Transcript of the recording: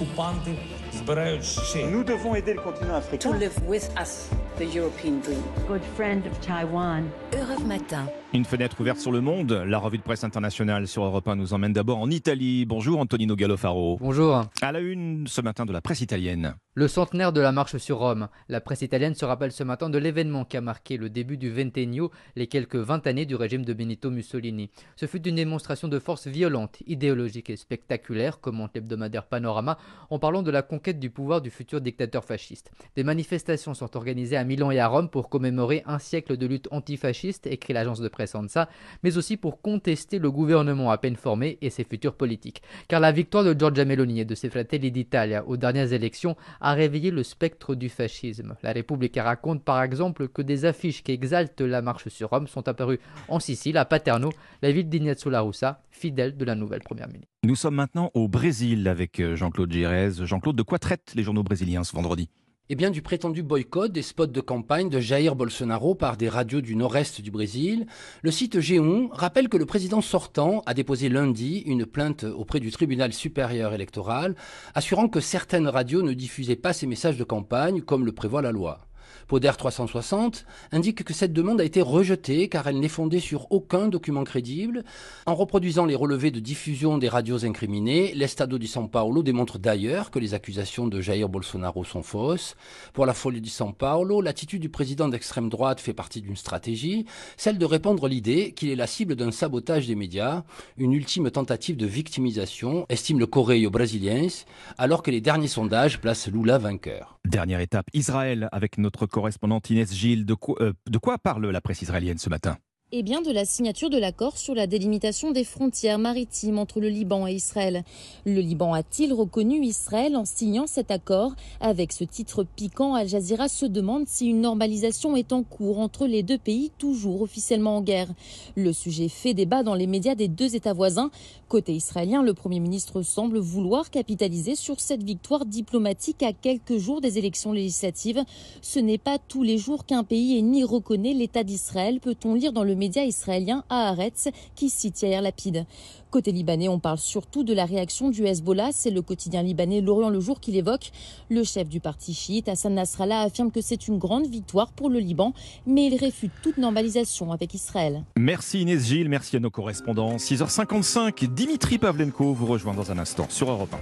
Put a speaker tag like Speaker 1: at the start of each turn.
Speaker 1: окупанти збирають ще.
Speaker 2: Nous devons aider le continent africain.
Speaker 3: to live with us the European dream.
Speaker 4: good friend of Taiwan.
Speaker 5: Europe Matin.
Speaker 6: Une fenêtre ouverte sur le monde. La revue de presse internationale sur Europe 1 nous emmène d'abord en Italie. Bonjour Antonino Gallofaro.
Speaker 7: Bonjour.
Speaker 6: À la une ce matin de la presse italienne.
Speaker 7: Le centenaire de la marche sur Rome. La presse italienne se rappelle ce matin de l'événement qui a marqué le début du vingennio, les quelques 20 années du régime de Benito Mussolini. Ce fut une démonstration de force violente, idéologique et spectaculaire, commente l'hebdomadaire Panorama, en parlant de la conquête du pouvoir du futur dictateur fasciste. Des manifestations sont organisées à Milan et à Rome pour commémorer un siècle de lutte antifasciste, écrit l'agence de presse ANSA, mais aussi pour contester le gouvernement à peine formé et ses futurs politiques. Car la victoire de Giorgia Meloni et de ses Fratelli d'Italia aux dernières élections a réveillé le spectre du fascisme. La République raconte par exemple que des affiches qui exaltent la marche sur Rome sont apparues en Sicile, à Paterno, la ville d'Ignazio La Russa, fidèle de la nouvelle première ministre.
Speaker 6: Nous sommes maintenant au Brésil avec euh, Jean-Claude Gérez. Jean-Claude, de quoi traitent les journaux brésiliens ce vendredi?
Speaker 8: Eh bien, du prétendu boycott des spots de campagne de Jair Bolsonaro par des radios du nord-est du Brésil, le site G1 rappelle que le président sortant a déposé lundi une plainte auprès du tribunal supérieur électoral, assurant que certaines radios ne diffusaient pas ces messages de campagne comme le prévoit la loi. Poder 360 indique que cette demande a été rejetée car elle n'est fondée sur aucun document crédible. En reproduisant les relevés de diffusion des radios incriminées, l'Estado di São Paulo démontre d'ailleurs que les accusations de Jair Bolsonaro sont fausses. Pour la folie di São Paulo, l'attitude du président d'extrême droite fait partie d'une stratégie, celle de répandre l'idée qu'il est la cible d'un sabotage des médias, une ultime tentative de victimisation, estime le Correio Brasiliense, alors que les derniers sondages placent Lula vainqueur.
Speaker 6: Dernière étape, Israël avec notre correspondante Inès Gilles. De quoi, euh, de quoi parle la presse israélienne ce matin?
Speaker 9: Eh bien, de la signature de l'accord sur la délimitation des frontières maritimes entre le Liban et Israël. Le Liban a-t-il reconnu Israël en signant cet accord? Avec ce titre piquant, Al Jazeera se demande si une normalisation est en cours entre les deux pays, toujours officiellement en guerre. Le sujet fait débat dans les médias des deux États voisins. Côté israélien, le Premier ministre semble vouloir capitaliser sur cette victoire diplomatique à quelques jours des élections législatives. Ce n'est pas tous les jours qu'un pays ennemi reconnaît l'État d'Israël, peut-on lire dans le média israélien Haaretz qui cite Yair Lapid. Côté libanais, on parle surtout de la réaction du Hezbollah. C'est le quotidien libanais L'Orient le Jour qui l'évoque. Le chef du parti chiite, Hassan Nasrallah, affirme que c'est une grande victoire pour le Liban, mais il réfute toute normalisation avec Israël.
Speaker 6: Merci Inès Gilles, merci à nos correspondants. 6h55, Dimitri Pavlenko vous rejoint dans un instant sur Europe 1.